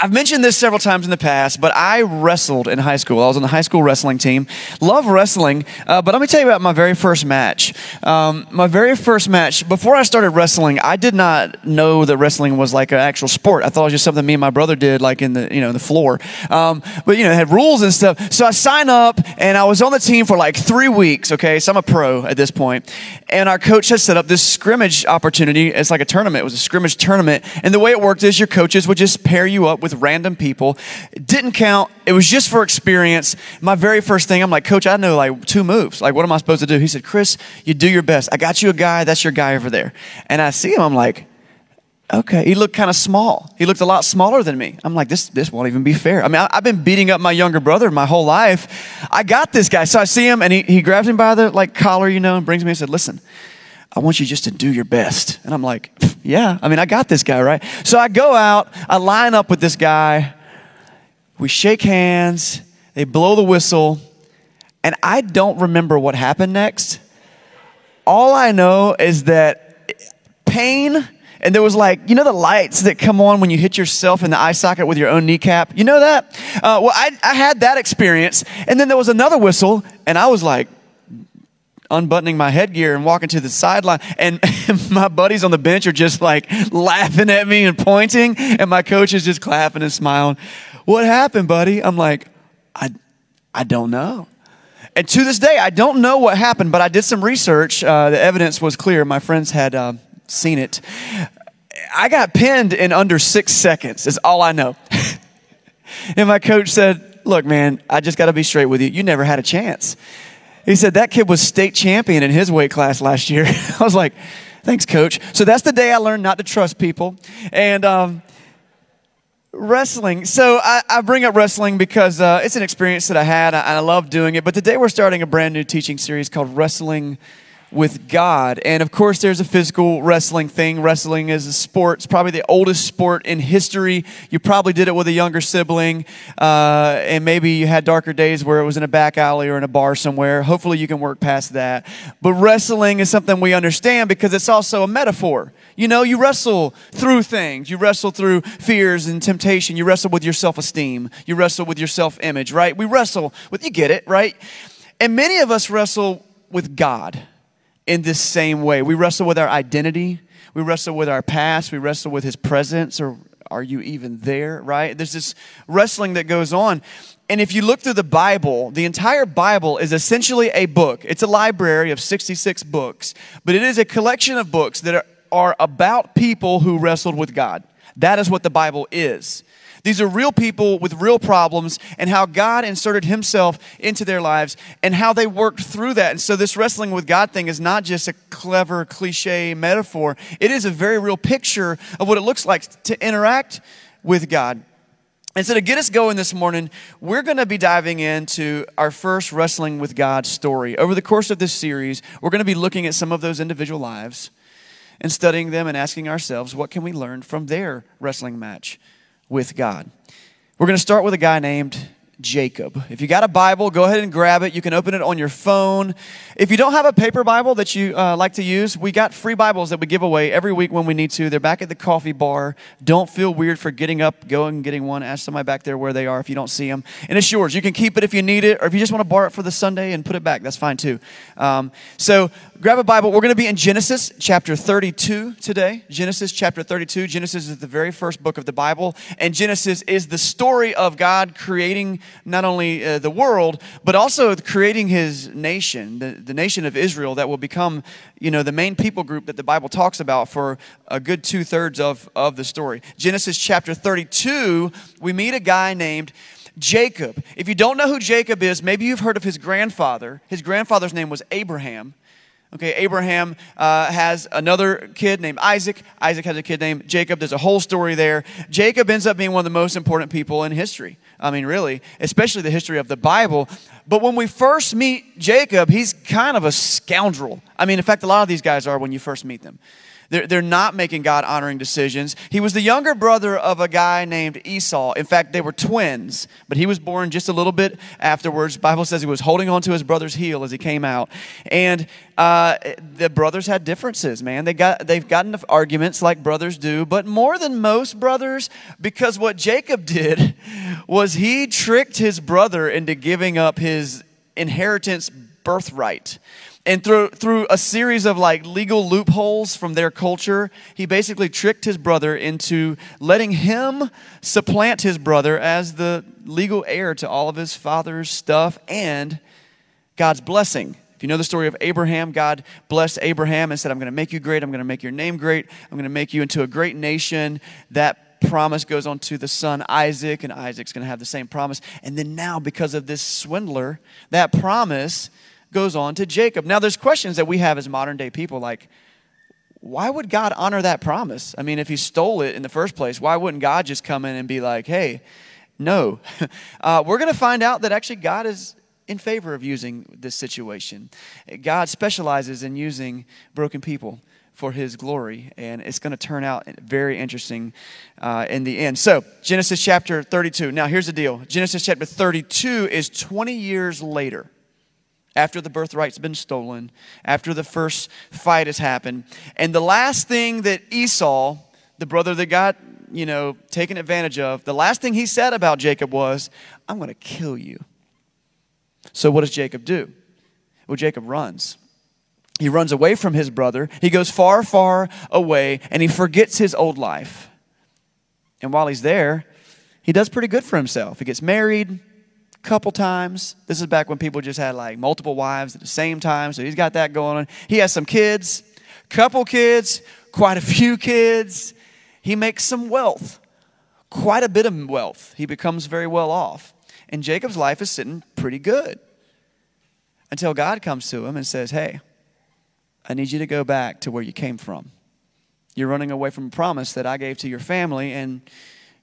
I've mentioned this several times in the past, but I wrestled in high school. I was on the high school wrestling team. Love wrestling, uh, but let me tell you about my very first match. Um, my very first match, before I started wrestling, I did not know that wrestling was like an actual sport. I thought it was just something me and my brother did, like in the you know the floor. Um, but you know, it had rules and stuff. So I signed up, and I was on the team for like three weeks. Okay, so I'm a pro at this point. and our coach had set up this scrimmage opportunity. It's like a tournament. It was a scrimmage tournament, and the way it worked is your coaches would just pair you up with with random people. It didn't count. It was just for experience. My very first thing, I'm like, Coach, I know like two moves. Like, what am I supposed to do? He said, Chris, you do your best. I got you a guy. That's your guy over there. And I see him. I'm like, okay. He looked kind of small. He looked a lot smaller than me. I'm like, this, this won't even be fair. I mean, I, have been beating up my younger brother my whole life. I got this guy. So I see him and he, he grabs me by the like collar, you know, and brings me and said, listen, I want you just to do your best. And I'm like, yeah, I mean, I got this guy, right? So I go out, I line up with this guy, we shake hands, they blow the whistle, and I don't remember what happened next. All I know is that pain, and there was like, you know, the lights that come on when you hit yourself in the eye socket with your own kneecap? You know that? Uh, well, I, I had that experience, and then there was another whistle, and I was like, unbuttoning my headgear and walking to the sideline. And my buddies on the bench are just like laughing at me and pointing. And my coach is just clapping and smiling. What happened, buddy? I'm like, I, I don't know. And to this day, I don't know what happened, but I did some research. Uh, the evidence was clear. My friends had uh, seen it. I got pinned in under six seconds, is all I know. and my coach said, Look, man, I just got to be straight with you. You never had a chance. He said, That kid was state champion in his weight class last year. I was like, Thanks, coach. So that's the day I learned not to trust people. And, um, wrestling. So I, I, bring up wrestling because uh, it's an experience that I had. I, I love doing it. But today we're starting a brand new teaching series called Wrestling with God. And of course, there's a physical wrestling thing. Wrestling is a sport. It's probably the oldest sport in history. You probably did it with a younger sibling, uh, and maybe you had darker days where it was in a back alley or in a bar somewhere. Hopefully, you can work past that. But wrestling is something we understand because it's also a metaphor. You know, you wrestle through things. You wrestle through fears and temptation. You wrestle with your self esteem. You wrestle with your self image, right? We wrestle with, you get it, right? And many of us wrestle with God in this same way. We wrestle with our identity, we wrestle with our past, we wrestle with His presence, or are you even there, right? There's this wrestling that goes on. And if you look through the Bible, the entire Bible is essentially a book. It's a library of 66 books, but it is a collection of books that are, are about people who wrestled with God. That is what the Bible is. These are real people with real problems and how God inserted himself into their lives and how they worked through that. And so, this wrestling with God thing is not just a clever cliche metaphor, it is a very real picture of what it looks like to interact with God. And so, to get us going this morning, we're going to be diving into our first Wrestling with God story. Over the course of this series, we're going to be looking at some of those individual lives and studying them and asking ourselves, what can we learn from their wrestling match? With God. We're going to start with a guy named Jacob. If you got a Bible, go ahead and grab it. You can open it on your phone. If you don't have a paper Bible that you uh, like to use, we got free Bibles that we give away every week when we need to. They're back at the coffee bar. Don't feel weird for getting up, going and getting one. Ask somebody back there where they are if you don't see them. And it's yours. You can keep it if you need it, or if you just want to borrow it for the Sunday and put it back, that's fine too. Um, so grab a Bible. We're going to be in Genesis chapter 32 today. Genesis chapter 32. Genesis is the very first book of the Bible, and Genesis is the story of God creating not only uh, the world, but also creating his nation, the, the nation of Israel that will become, you know, the main people group that the Bible talks about for a good two thirds of, of the story. Genesis chapter 32, we meet a guy named Jacob. If you don't know who Jacob is, maybe you've heard of his grandfather. His grandfather's name was Abraham. Okay, Abraham uh, has another kid named Isaac. Isaac has a kid named Jacob. There's a whole story there. Jacob ends up being one of the most important people in history. I mean, really, especially the history of the Bible. But when we first meet Jacob, he's kind of a scoundrel. I mean, in fact, a lot of these guys are when you first meet them. They're, they're not making God honoring decisions. He was the younger brother of a guy named Esau. In fact, they were twins, but he was born just a little bit afterwards. Bible says he was holding on to his brother's heel as he came out. And uh, the brothers had differences, man. They got, they've gotten arguments like brothers do, but more than most brothers, because what Jacob did was he tricked his brother into giving up his inheritance birthright and through, through a series of like legal loopholes from their culture he basically tricked his brother into letting him supplant his brother as the legal heir to all of his father's stuff and god's blessing if you know the story of Abraham, God blessed Abraham and said, I'm going to make you great. I'm going to make your name great. I'm going to make you into a great nation. That promise goes on to the son Isaac, and Isaac's going to have the same promise. And then now, because of this swindler, that promise goes on to Jacob. Now, there's questions that we have as modern day people like, why would God honor that promise? I mean, if he stole it in the first place, why wouldn't God just come in and be like, hey, no? Uh, we're going to find out that actually God is in favor of using this situation. God specializes in using broken people for his glory, and it's going to turn out very interesting uh, in the end. So, Genesis chapter 32. Now, here's the deal Genesis chapter 32 is 20 years later after the birthright's been stolen, after the first fight has happened. And the last thing that Esau, the brother that got, you know, taken advantage of, the last thing he said about Jacob was, I'm going to kill you. So what does Jacob do? Well, Jacob runs. He runs away from his brother. He goes far, far away, and he forgets his old life. And while he's there, he does pretty good for himself. He gets married, couple times. This is back when people just had like multiple wives at the same time. So he's got that going on. He has some kids, couple kids, quite a few kids. He makes some wealth, quite a bit of wealth. He becomes very well off. And Jacob's life is sitting pretty good until God comes to him and says, Hey, I need you to go back to where you came from. You're running away from a promise that I gave to your family, and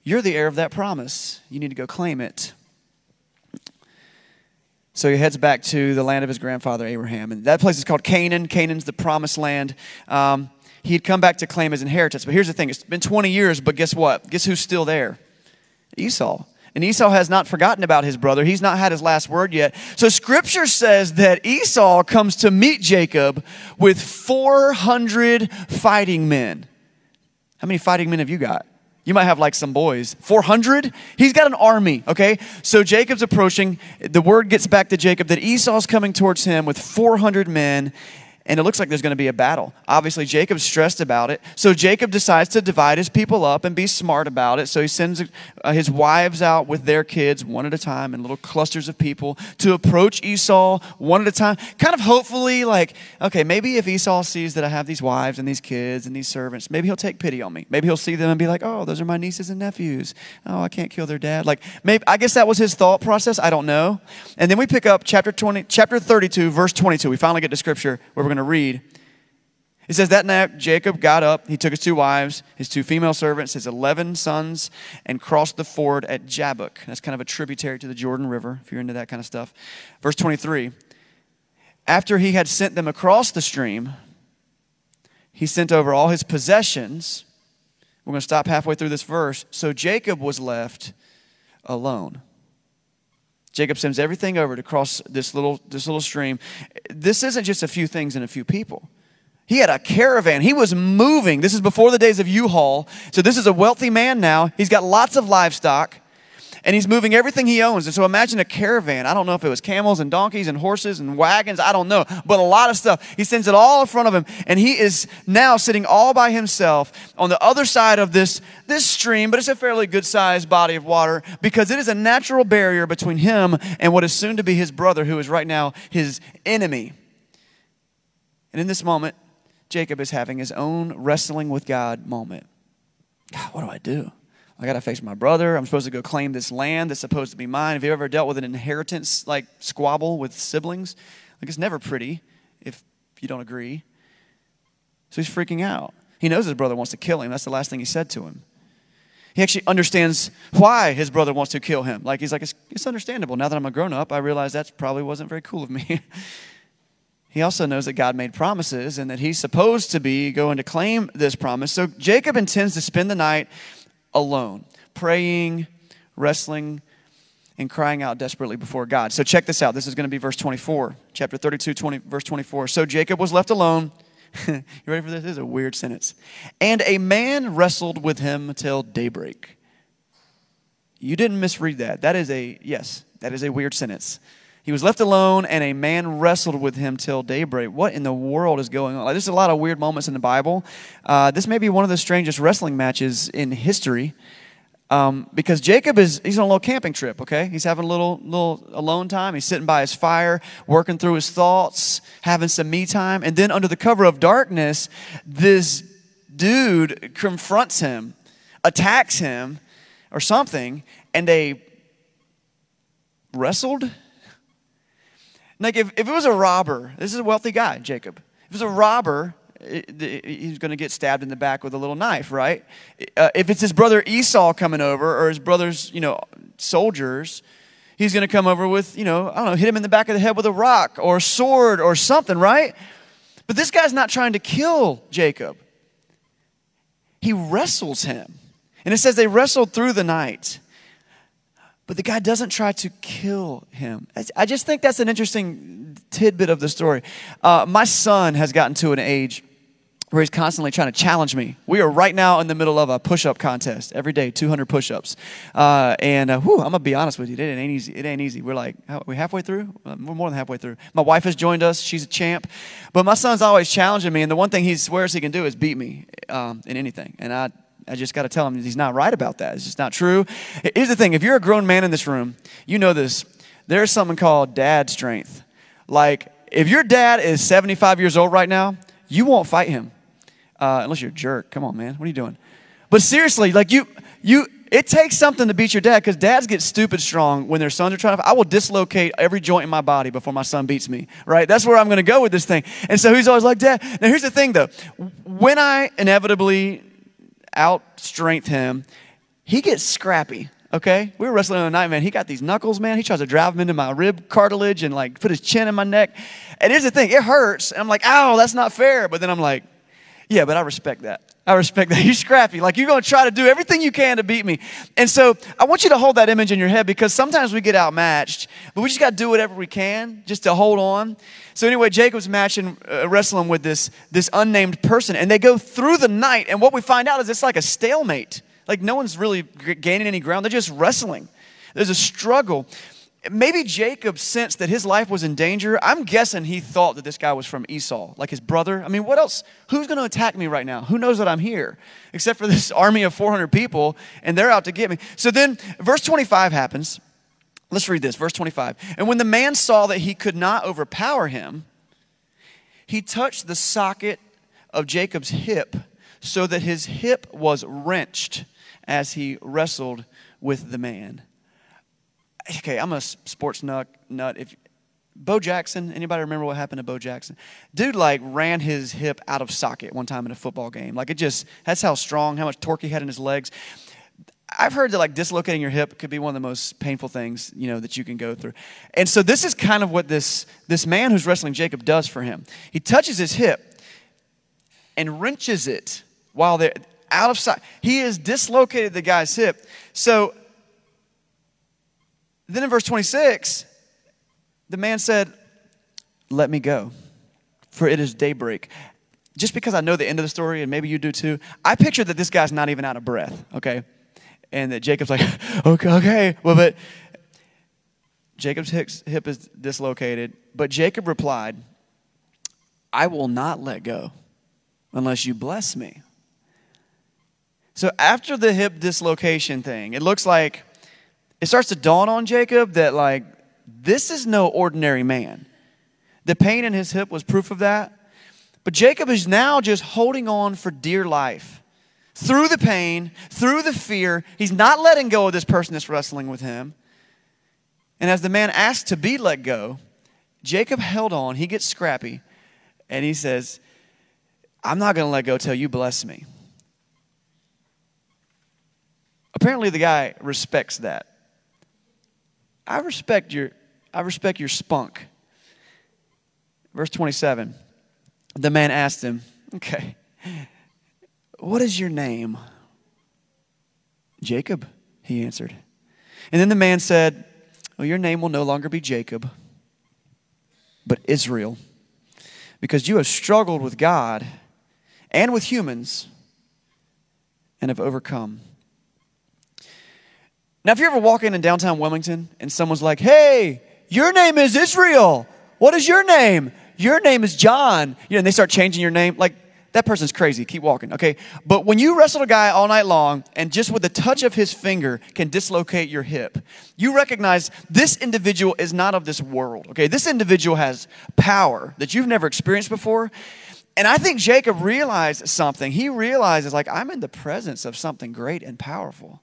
you're the heir of that promise. You need to go claim it. So he heads back to the land of his grandfather Abraham. And that place is called Canaan. Canaan's the promised land. Um, he'd come back to claim his inheritance. But here's the thing it's been 20 years, but guess what? Guess who's still there? Esau. And Esau has not forgotten about his brother. He's not had his last word yet. So scripture says that Esau comes to meet Jacob with 400 fighting men. How many fighting men have you got? You might have like some boys. 400? He's got an army, okay? So Jacob's approaching. The word gets back to Jacob that Esau's coming towards him with 400 men and it looks like there's going to be a battle. Obviously, Jacob's stressed about it. So Jacob decides to divide his people up and be smart about it. So he sends uh, his wives out with their kids one at a time in little clusters of people to approach Esau one at a time. Kind of hopefully, like, okay, maybe if Esau sees that I have these wives and these kids and these servants, maybe he'll take pity on me. Maybe he'll see them and be like, oh, those are my nieces and nephews. Oh, I can't kill their dad. Like, maybe, I guess that was his thought process. I don't know. And then we pick up chapter 20, chapter 32, verse 22. We finally get to scripture where we're going going to read. It says, That night Jacob got up, he took his two wives, his two female servants, his 11 sons, and crossed the ford at Jabbok. That's kind of a tributary to the Jordan River, if you're into that kind of stuff. Verse 23 After he had sent them across the stream, he sent over all his possessions. We're going to stop halfway through this verse. So Jacob was left alone. Jacob sends everything over to cross this little, this little stream. This isn't just a few things and a few people. He had a caravan. He was moving. This is before the days of U-Haul. So this is a wealthy man now. He's got lots of livestock and he's moving everything he owns. And so imagine a caravan. I don't know if it was camels and donkeys and horses and wagons. I don't know, but a lot of stuff. He sends it all in front of him, and he is now sitting all by himself on the other side of this, this stream, but it's a fairly good sized body of water because it is a natural barrier between him and what is soon to be his brother, who is right now his enemy. And in this moment, Jacob is having his own wrestling with God moment. God, what do I do? I got to face my brother. I'm supposed to go claim this land that's supposed to be mine. Have you ever dealt with an inheritance like squabble with siblings? Like it's never pretty if you don't agree. So he's freaking out. He knows his brother wants to kill him. That's the last thing he said to him. He actually understands why his brother wants to kill him. Like he's like, it's, it's understandable. Now that I'm a grown up, I realize that probably wasn't very cool of me. he also knows that God made promises and that he's supposed to be going to claim this promise. So Jacob intends to spend the night alone, praying, wrestling, and crying out desperately before God. So check this out. This is going to be verse 24, chapter 32, 20, verse 24. So Jacob was left alone. you ready for this? This is a weird sentence. And a man wrestled with him till daybreak. You didn't misread that. That is a, yes, that is a weird sentence. He was left alone, and a man wrestled with him till daybreak. What in the world is going on? Like, there's a lot of weird moments in the Bible. Uh, this may be one of the strangest wrestling matches in history. Um, because Jacob is he's on a little camping trip, okay? He's having a little little alone time. He's sitting by his fire, working through his thoughts, having some me time, and then under the cover of darkness, this dude confronts him, attacks him, or something, and they wrestled. Like if, if it was a robber, this is a wealthy guy, Jacob. If it was a robber, he's going to get stabbed in the back with a little knife, right? Uh, if it's his brother Esau coming over or his brother's, you know, soldiers, he's going to come over with, you know, I don't know, hit him in the back of the head with a rock or a sword or something, right? But this guy's not trying to kill Jacob. He wrestles him. And it says they wrestled through the night. But the guy doesn't try to kill him. I just think that's an interesting tidbit of the story. Uh, my son has gotten to an age where he's constantly trying to challenge me. We are right now in the middle of a push-up contest every day, 200 push-ups. Uh, and uh, whew, I'm gonna be honest with you, it ain't easy. It ain't easy. We're like, how, we halfway through? Uh, we're more than halfway through. My wife has joined us. She's a champ. But my son's always challenging me, and the one thing he swears he can do is beat me um, in anything. And I, I just got to tell him he's not right about that. It's just not true. Here's the thing: if you're a grown man in this room, you know this. There's something called dad strength. Like if your dad is 75 years old right now, you won't fight him uh, unless you're a jerk. Come on, man. What are you doing? But seriously, like you, you, it takes something to beat your dad because dads get stupid strong when their sons are trying to. I will dislocate every joint in my body before my son beats me, right? That's where I'm going to go with this thing. And so he's always like, Dad. Now, here's the thing though. When I inevitably outstrength him, he gets scrappy. Okay, we were wrestling on the night, man. He got these knuckles, man. He tries to drive them into my rib cartilage and like put his chin in my neck. And here's the thing, it hurts. And I'm like, ow, that's not fair. But then I'm like, yeah, but I respect that. I respect that. You're scrappy. Like you're going to try to do everything you can to beat me. And so I want you to hold that image in your head because sometimes we get outmatched, but we just got to do whatever we can just to hold on. So anyway, Jacob's matching, uh, wrestling with this, this unnamed person and they go through the night. And what we find out is it's like a stalemate. Like no one's really gaining any ground. They're just wrestling. There's a struggle maybe Jacob sensed that his life was in danger. I'm guessing he thought that this guy was from Esau, like his brother. I mean, what else? Who's going to attack me right now? Who knows that I'm here? Except for this army of 400 people, and they're out to get me. So then, verse 25 happens. Let's read this, verse 25. And when the man saw that he could not overpower him, he touched the socket of Jacob's hip so that his hip was wrenched as he wrestled with the man okay, I'm a sports nut. nut. If Bo Jackson, anybody remember what happened to Bo Jackson? Dude, like ran his hip out of socket one time in a football game. Like it just that's how strong, how much torque he had in his legs. I've heard that like dislocating your hip could be one of the most painful things you know that you can go through. And so this is kind of what this this man who's wrestling Jacob does for him. He touches his hip and wrenches it while they're out of sight. He has dislocated the guy's hip. So then in verse 26, the man said, Let me go, for it is daybreak. Just because I know the end of the story, and maybe you do too, I picture that this guy's not even out of breath, okay? And that Jacob's like, okay, okay. Well, but Jacob's hip is dislocated, but Jacob replied, I will not let go unless you bless me. So after the hip dislocation thing, it looks like it starts to dawn on Jacob that, like, this is no ordinary man. The pain in his hip was proof of that. But Jacob is now just holding on for dear life. Through the pain, through the fear, he's not letting go of this person that's wrestling with him. And as the man asked to be let go, Jacob held on. He gets scrappy and he says, I'm not going to let go till you bless me. Apparently, the guy respects that. I respect your, I respect your spunk. Verse 27. The man asked him, Okay, what is your name? Jacob, he answered. And then the man said, Well, your name will no longer be Jacob, but Israel, because you have struggled with God and with humans and have overcome. Now, if you're ever walking in downtown Wilmington and someone's like, Hey, your name is Israel. What is your name? Your name is John. You know, and they start changing your name. Like, that person's crazy. Keep walking, okay? But when you wrestle a guy all night long and just with the touch of his finger can dislocate your hip, you recognize this individual is not of this world, okay? This individual has power that you've never experienced before. And I think Jacob realized something. He realizes, like, I'm in the presence of something great and powerful.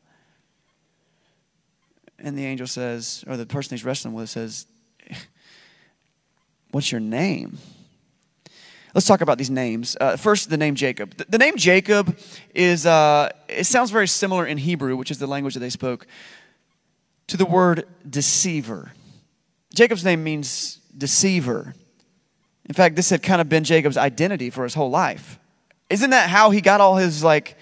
And the angel says, or the person he's wrestling with says, What's your name? Let's talk about these names. Uh, first, the name Jacob. The, the name Jacob is, uh, it sounds very similar in Hebrew, which is the language that they spoke, to the word deceiver. Jacob's name means deceiver. In fact, this had kind of been Jacob's identity for his whole life. Isn't that how he got all his, like,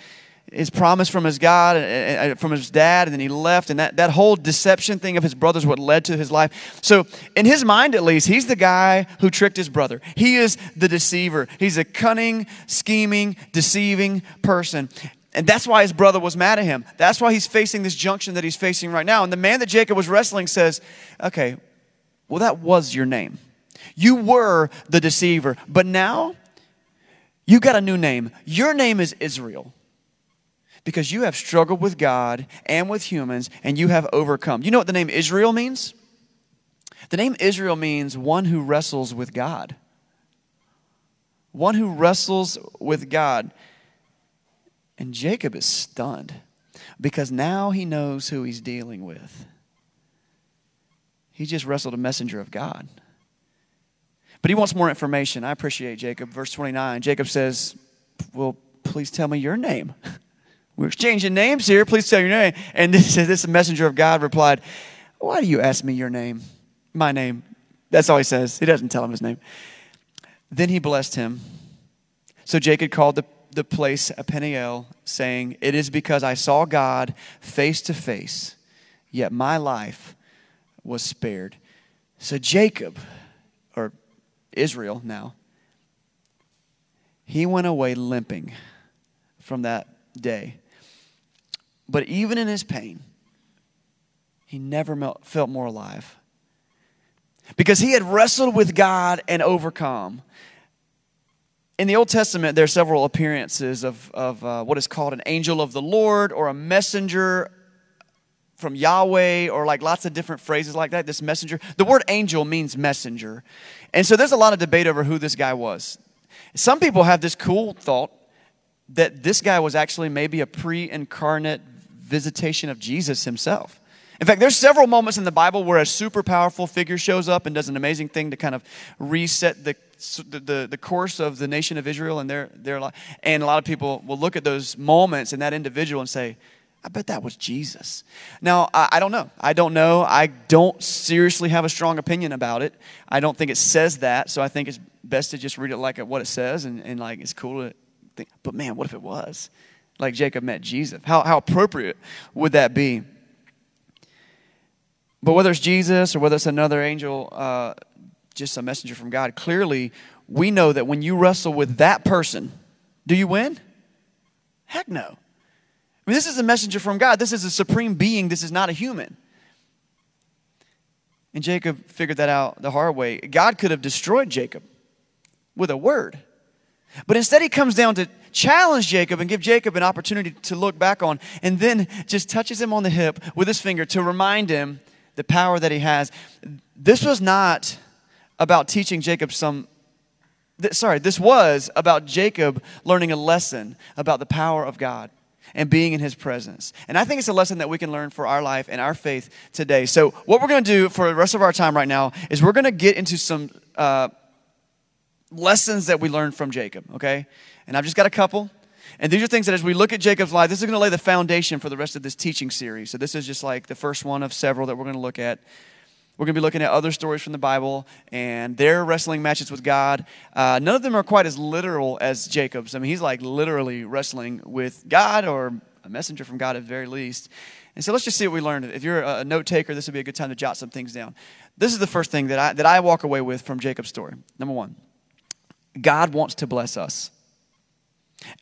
his promise from his God, and from his dad, and then he left. And that, that whole deception thing of his brothers, what led to his life. So, in his mind at least, he's the guy who tricked his brother. He is the deceiver. He's a cunning, scheming, deceiving person. And that's why his brother was mad at him. That's why he's facing this junction that he's facing right now. And the man that Jacob was wrestling says, Okay, well, that was your name. You were the deceiver, but now you got a new name. Your name is Israel because you have struggled with God and with humans and you have overcome. You know what the name Israel means? The name Israel means one who wrestles with God. One who wrestles with God. And Jacob is stunned because now he knows who he's dealing with. He just wrestled a messenger of God. But he wants more information. I appreciate Jacob. Verse 29 Jacob says, Well, please tell me your name. We're exchanging names here. Please tell your name. And this, this messenger of God replied, Why do you ask me your name? My name. That's all he says. He doesn't tell him his name. Then he blessed him. So Jacob called the, the place Peniel, saying, It is because I saw God face to face, yet my life was spared. So Jacob, or Israel now, he went away limping from that day. But even in his pain, he never felt more alive. Because he had wrestled with God and overcome. In the Old Testament, there are several appearances of, of uh, what is called an angel of the Lord or a messenger from Yahweh or like lots of different phrases like that. This messenger. The word angel means messenger. And so there's a lot of debate over who this guy was. Some people have this cool thought that this guy was actually maybe a pre incarnate visitation of Jesus himself. In fact, there's several moments in the Bible where a super powerful figure shows up and does an amazing thing to kind of reset the, the, the course of the nation of Israel and their, their life. And a lot of people will look at those moments and that individual and say, I bet that was Jesus. Now, I, I, don't know. I don't know. I don't seriously have a strong opinion about it. I don't think it says that, so I think it's best to just read it like what it says and, and like it's cool to think. But man, what if it was? Like Jacob met Jesus. How, how appropriate would that be? But whether it's Jesus or whether it's another angel, uh, just a messenger from God, clearly we know that when you wrestle with that person, do you win? Heck no. I mean, this is a messenger from God. This is a supreme being. This is not a human. And Jacob figured that out the hard way. God could have destroyed Jacob with a word. But instead, he comes down to challenge Jacob and give Jacob an opportunity to look back on, and then just touches him on the hip with his finger to remind him the power that he has. This was not about teaching Jacob some. Th- sorry, this was about Jacob learning a lesson about the power of God and being in his presence. And I think it's a lesson that we can learn for our life and our faith today. So, what we're going to do for the rest of our time right now is we're going to get into some. Uh, lessons that we learned from Jacob, okay? And I've just got a couple. And these are things that as we look at Jacob's life, this is going to lay the foundation for the rest of this teaching series. So this is just like the first one of several that we're going to look at. We're going to be looking at other stories from the Bible and their wrestling matches with God. Uh, none of them are quite as literal as Jacob's. I mean, he's like literally wrestling with God or a messenger from God at the very least. And so let's just see what we learned. If you're a note taker, this would be a good time to jot some things down. This is the first thing that I, that I walk away with from Jacob's story. Number one, God wants to bless us.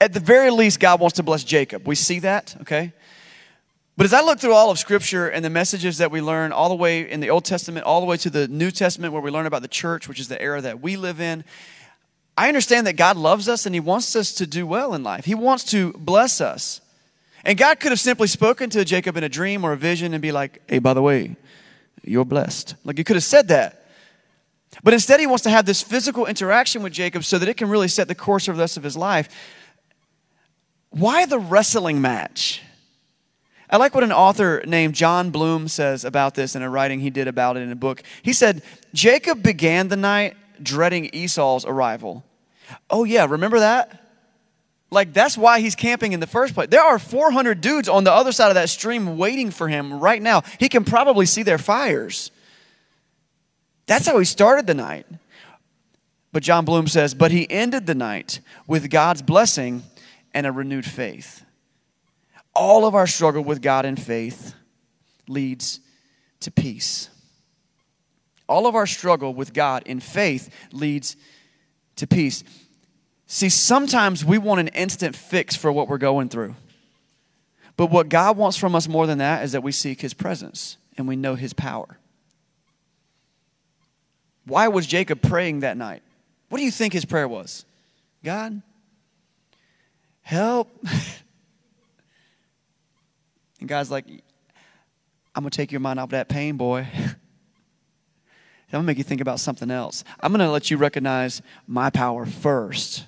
At the very least, God wants to bless Jacob. We see that, okay? But as I look through all of Scripture and the messages that we learn, all the way in the Old Testament, all the way to the New Testament, where we learn about the church, which is the era that we live in, I understand that God loves us and He wants us to do well in life. He wants to bless us. And God could have simply spoken to Jacob in a dream or a vision and be like, hey, by the way, you're blessed. Like He could have said that. But instead, He wants to have this physical interaction with Jacob so that it can really set the course of the rest of his life. Why the wrestling match? I like what an author named Jon Bloom says about this in a writing he did about it in a book. He said, Jacob began the night dreading Esau's arrival. Oh, yeah, remember that? Like, that's why he's camping in the first place. There are 400 dudes on the other side of that stream waiting for him right now. He can probably see their fires. That's how he started the night. But Jon Bloom says, but he ended the night with God's blessing and a renewed faith. All of our struggle with God in faith leads to peace. All of our struggle with God in faith leads to peace. See, sometimes we want an instant fix for what we're going through. But what God wants from us more than that is that we seek His presence and we know His power. Why was Jacob praying that night? What do you think his prayer was? God, help. and God's like, I'm going to take your mind off that pain, boy. I'm going to make you think about something else. I'm going to let you recognize my power first.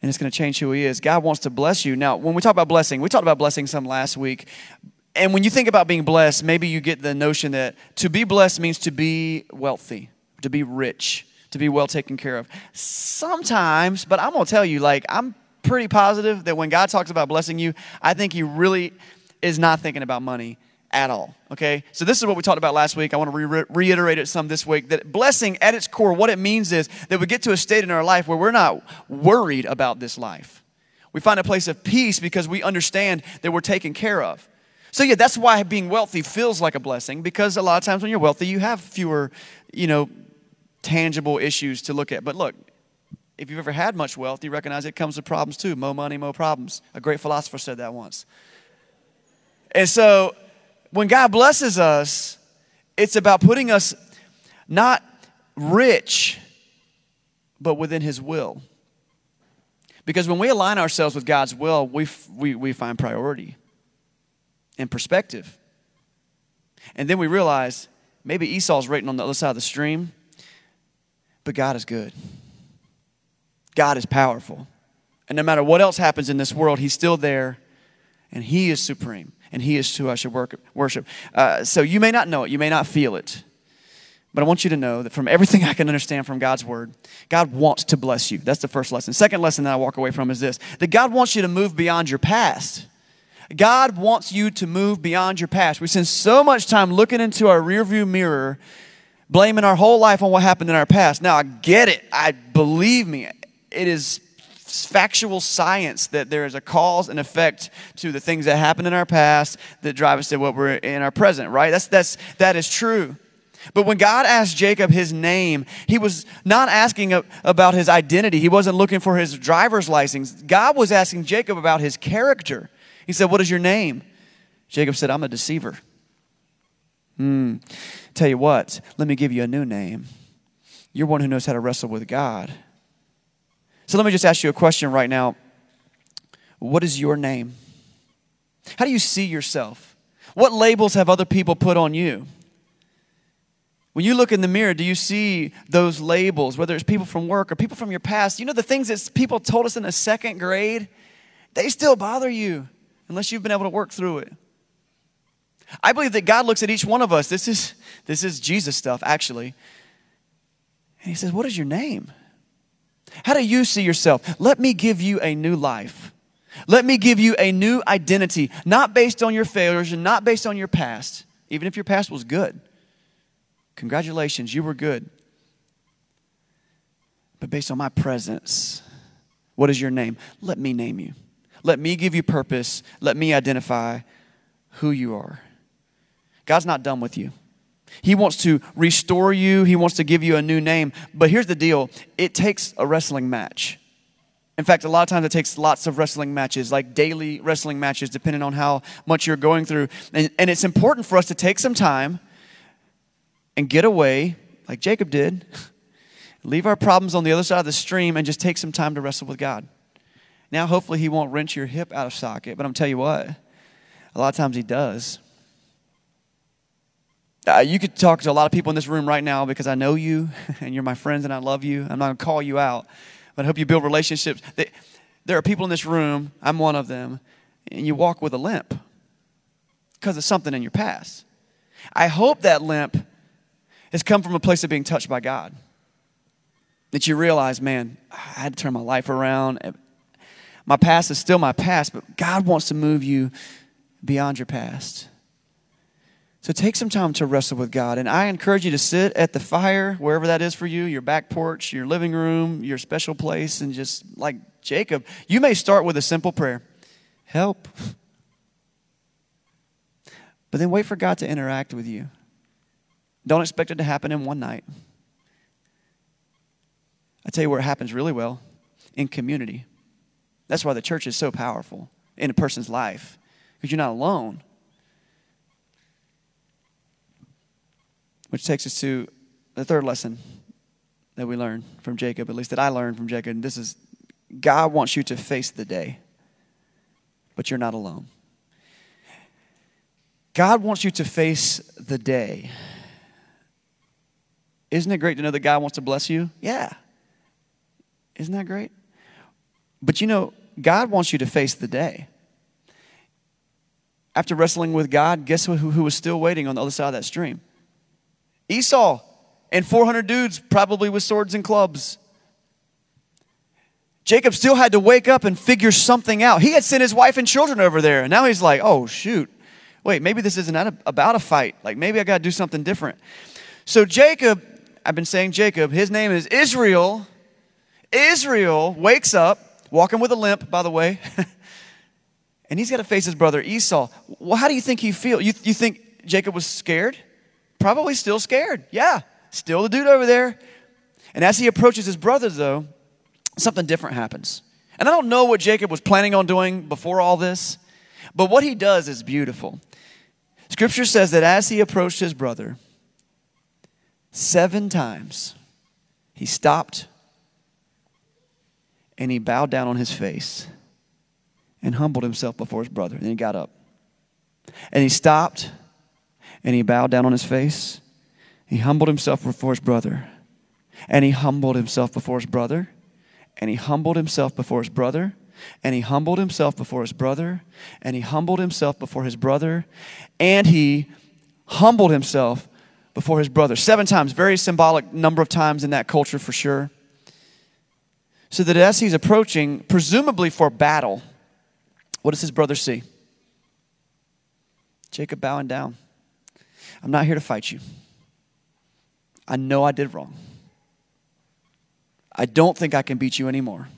And it's going to change who he is. God wants to bless you. Now, when we talk about blessing, we talked about blessing some last week. And when you think about being blessed, maybe you get the notion that to be blessed means to be wealthy, to be rich to be well taken care of. Sometimes, but I'm going to tell you, like, I'm pretty positive that when God talks about blessing you, I think He really is not thinking about money at all. Okay? So, this is what we talked about last week. I want to re- reiterate it some this week that blessing at its core, what it means is that we get to a state in our life where we're not worried about this life. We find a place of peace because we understand that we're taken care of. So, yeah, that's why being wealthy feels like a blessing because a lot of times when you're wealthy, you have fewer, you know, tangible issues to look at. But look, if you've ever had much wealth, you recognize it comes with problems too. Mo money, mo problems. A great philosopher said that once. And so when God blesses us, it's about putting us not rich, but within His will. Because when we align ourselves with God's will, we, we, we find priority and perspective. And then we realize maybe Esau's waiting on the other side of the stream but God is good. God is powerful. And no matter what else happens in this world, He's still there and He is supreme and He is who I should work, worship. Uh, so you may not know it, you may not feel it. But I want you to know that from everything I can understand from God's word, God wants to bless you. That's the first lesson. Second lesson that I walk away from is this that God wants you to move beyond your past. God wants you to move beyond your past. We spend so much time looking into our rearview mirror blaming our whole life on what happened in our past. Now, I get it. I believe me. It is factual science that there is a cause and effect to the things that happened in our past that drive us to what we're in our present, right? That's, that's, that is true. But when God asked Jacob his name, he was not asking about his identity. He wasn't looking for his driver's license. God was asking Jacob about his character. He said, What is your name? Jacob said, I'm a deceiver. Hmm. Tell you what, let me give you a new name. You're one who knows how to wrestle with God. So let me just ask you a question right now. What is your name? How do you see yourself? What labels have other people put on you? When you look in the mirror, do you see those labels, whether it's people from work or people from your past? You know, the things that people told us in the second grade, they still bother you unless you've been able to work through it. I believe that God looks at each one of us. This is, this is Jesus stuff, actually. And He says, What is your name? How do you see yourself? Let me give you a new life. Let me give you a new identity, not based on your failures and not based on your past, even if your past was good. Congratulations, you were good. But based on my presence, what is your name? Let me name you. Let me give you purpose. Let me identify who you are. God's not done with you. He wants to restore you, He wants to give you a new name. But here's the deal it takes a wrestling match. In fact, a lot of times it takes lots of wrestling matches, like daily wrestling matches, depending on how much you're going through. And, and it's important for us to take some time and get away, like Jacob did, leave our problems on the other side of the stream, and just take some time to wrestle with God. Now, hopefully, He won't wrench your hip out of socket, but I'm tell you what, a lot of times He does. Uh, you could talk to a lot of people in this room right now because I know you and you're my friends and I love you. I'm not going to call you out, but I hope you build relationships. There are people in this room, I'm one of them, and you walk with a limp because of something in your past. I hope that limp has come from a place of being touched by God. That you realize, man, I had to turn my life around. My past is still my past, but God wants to move you beyond your past. So take some time to wrestle with God. And I encourage you to sit at the fire, wherever that is for you, your back porch, your living room, your special place, and just like Jacob, you may start with a simple prayer help. But then wait for God to interact with you. Don't expect it to happen in one night. I tell you where it happens really well in community. That's why the church is so powerful in a person's life because you're not alone. Which takes us to the third lesson that we learn from Jacob, at least that I learned from Jacob. And this is God wants you to face the day, but you're not alone. God wants you to face the day. Isn't it great to know that God wants to bless you? Yeah. Isn't that great? But you know, God wants you to face the day. After wrestling with God, guess who, who was still waiting on the other side of that stream? Esau and 400 dudes, probably with swords and clubs. Jacob still had to wake up and figure something out. He had sent his wife and children over there, and now he's like, oh, shoot. Wait, maybe this isn't about a fight. Like, maybe I got to do something different. So, Jacob, I've been saying Jacob, his name is Israel. Israel wakes up, walking with a limp, by the way, and he's got to face his brother Esau. Well, how do you think he feels? You, you think Jacob was scared? Probably still scared. Yeah, still the dude over there. And as he approaches his brother, though, something different happens. And I don't know what Jacob was planning on doing before all this, but what he does is beautiful. Scripture says that as he approached his brother, seven times he stopped and he bowed down on his face and humbled himself before his brother. Then he got up. And he stopped and he bowed down on his face. He humbled himself before his brother. And he humbled himself before his brother. And he humbled himself before his brother. And he humbled himself before his brother. And he humbled himself before his brother. And he humbled himself before his brother. Seven times, very symbolic number of times in that culture for sure. So that as he's approaching, presumably for battle, what does his brother see? Jacob bowing down. I'm not here to fight you. I know I did wrong. I don't think I can beat you anymore.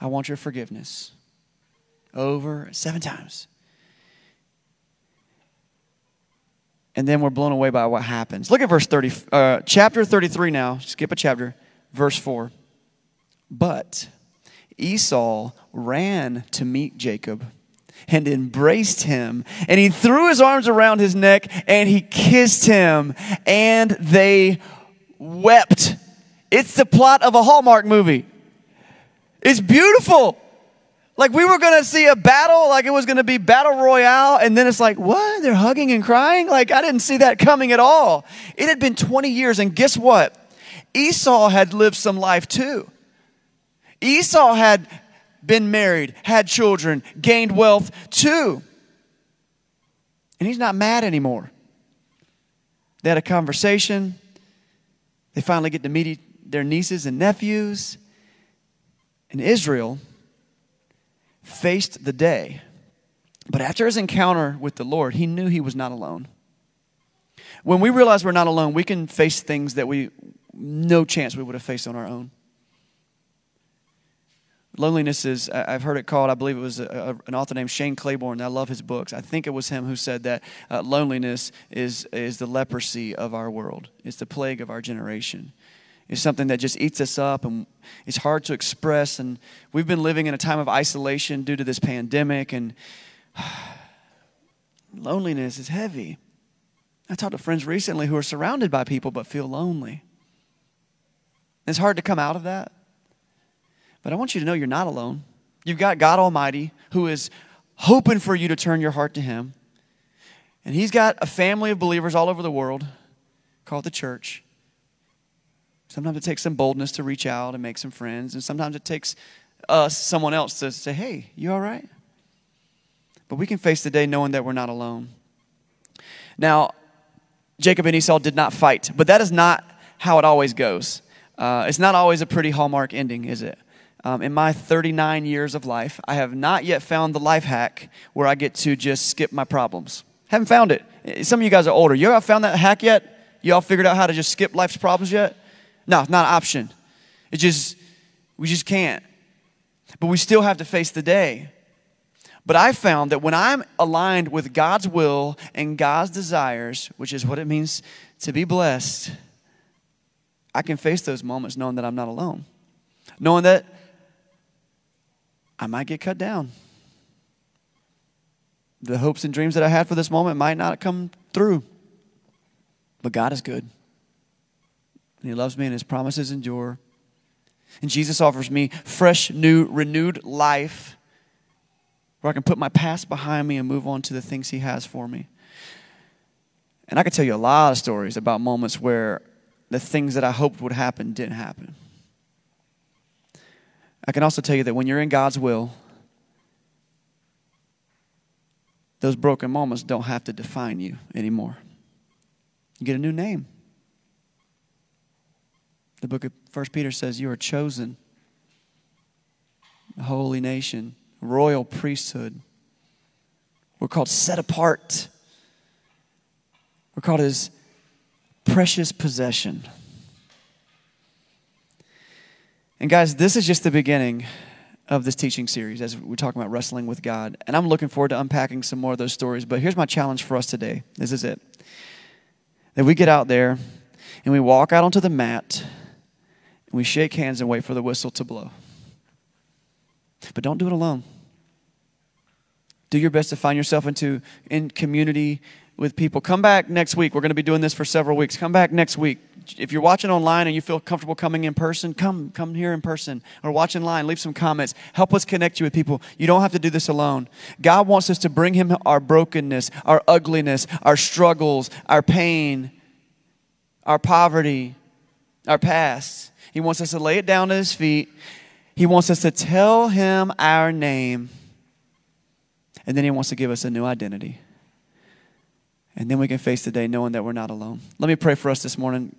I want your forgiveness. Over seven times. And then we're blown away by what happens. Look at verse 30, uh, chapter 33 now. Skip a chapter, verse 4. But Esau ran to meet Jacob and embraced him. And he threw his arms around his neck and he kissed him. And they wept. It's the plot of a Hallmark movie. It's beautiful. Like we were to see a battle, like it was to be battle royale, and then it's like, what? They're hugging and crying? Like I didn't see that coming at all. It had been 20 years, and guess what? Esau had lived some life too. Esau had been married, had children, gained wealth too. And he's not mad anymore. They had a conversation. They finally get to meet their nieces and nephews. And Israel faced the day. But after his encounter with the Lord, he knew he was not alone. When we realize we're not alone, we can face things that we no chance we would have faced on our own. Loneliness is, I've heard it called, I believe it was a, a, an author named Shane Claiborne. I love his books. I think it was him who said that uh, loneliness is, is the leprosy of our world, it's the plague of our generation. It's something that just eats us up and it's hard to express. And we've been living in a time of isolation due to this pandemic, and loneliness is heavy. I talked to friends recently who are surrounded by people but feel lonely. It's hard to come out of that. But I want you to know you're not alone. You've got God Almighty who is hoping for you to turn your heart to Him. And He's got a family of believers all over the world called the church. Sometimes it takes some boldness to reach out and make some friends, and sometimes it takes us, someone else, to say, Hey, you all right? But we can face the day knowing that we're not alone. Now, Jacob and Esau did not fight, but that is not how it always goes. Uh, it's not always a pretty hallmark ending, is it? Um, in my 39 years of life, I have not yet found the life hack where I get to just skip my problems. Haven't found it. Some of you guys are older. You all found that hack yet? You all figured out how to just skip life's problems yet? No, not an option. It just, we just can't. But we still have to face the day. But I found that when I'm aligned with God's will and God's desires, which is what it means to be blessed, I can face those moments knowing that I'm not alone. Knowing that I might get cut down. The hopes and dreams that I had for this moment might not come through. But God is good. And He loves me, and His promises endure. And Jesus offers me fresh, new, renewed life where I can put my past behind me and move on to the things He has for me. And I could tell you a lot of stories about moments where the things that I hoped would happen didn't happen. I can also tell you that when you're in God's will, those broken moments don't have to define you anymore. You get a new name. The book of First Peter says you are chosen, a holy nation, royal priesthood. We're called set apart. We're called his precious possession. And guys, this is just the beginning of this teaching series as we're talking about wrestling with God. And I'm looking forward to unpacking some more of those stories. But here's my challenge for us today. This is it. That we get out there and we walk out onto the mat and we shake hands and wait for the whistle to blow. But don't do it alone. Do your best to find yourself into in community with people. Come back next week. We're going to be doing this for several weeks. Come back next week. If you're watching online and you feel comfortable coming in person, come come here in person or watch online. Leave some comments. Help us connect you with people. You don't have to do this alone. God wants us to bring him our brokenness, our ugliness, our struggles, our pain, our poverty, our past. He wants us to lay it down at his feet. He wants us to tell him our name. And then he wants to give us a new identity. And then we can face the day knowing that we're not alone. Let me pray for us this morning.